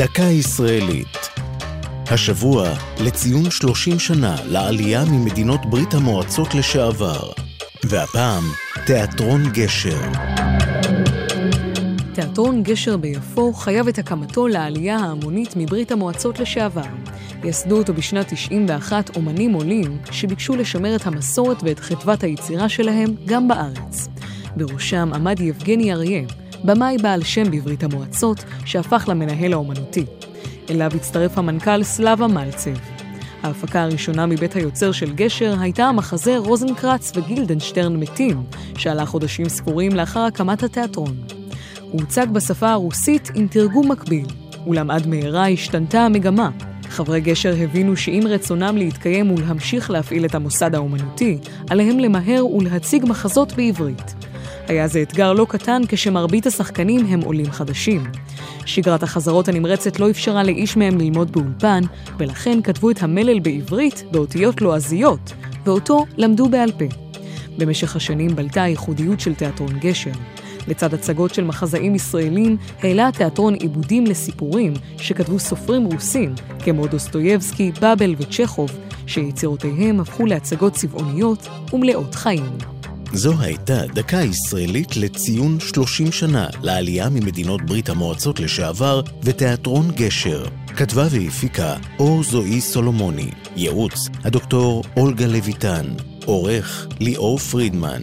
דקה ישראלית. השבוע לציון 30 שנה לעלייה ממדינות ברית המועצות לשעבר. והפעם, תיאטרון גשר. תיאטרון גשר ביפו חייב את הקמתו לעלייה ההמונית מברית המועצות לשעבר. יסדו אותו בשנת 91 אומנים עולים שביקשו לשמר את המסורת ואת חדוות היצירה שלהם גם בארץ. בראשם עמד יבגני אריה, במאי בעל שם בברית המועצות, שהפך למנהל האומנותי. אליו הצטרף המנכ"ל סלאבה מלצב. ההפקה הראשונה מבית היוצר של גשר הייתה המחזה רוזנקרץ וגילדנשטרן מתים, שעלה חודשים ספורים לאחר הקמת התיאטרון. הוא הוצג בשפה הרוסית עם תרגום מקביל, אולם עד מהרה השתנתה המגמה. חברי גשר הבינו שאם רצונם להתקיים ולהמשיך להפעיל את המוסד האומנותי, עליהם למהר ולהציג מחזות בעברית. היה זה אתגר לא קטן כשמרבית השחקנים הם עולים חדשים. שגרת החזרות הנמרצת לא אפשרה לאיש מהם ללמוד באולפן, ולכן כתבו את המלל בעברית באותיות לועזיות, ואותו למדו בעל פה. במשך השנים בלטה הייחודיות של תיאטרון גשר. לצד הצגות של מחזאים ישראלים, העלה התיאטרון עיבודים לסיפורים שכתבו סופרים רוסים, כמו דוסטויבסקי, באבל וצ'כוב, שיצירותיהם הפכו להצגות צבעוניות ומלאות חיים. זו הייתה דקה ישראלית לציון 30 שנה לעלייה ממדינות ברית המועצות לשעבר ותיאטרון גשר. כתבה והפיקה אור זועי סולומוני, ייעוץ הדוקטור אולגה לויטן, עורך ליאור פרידמן.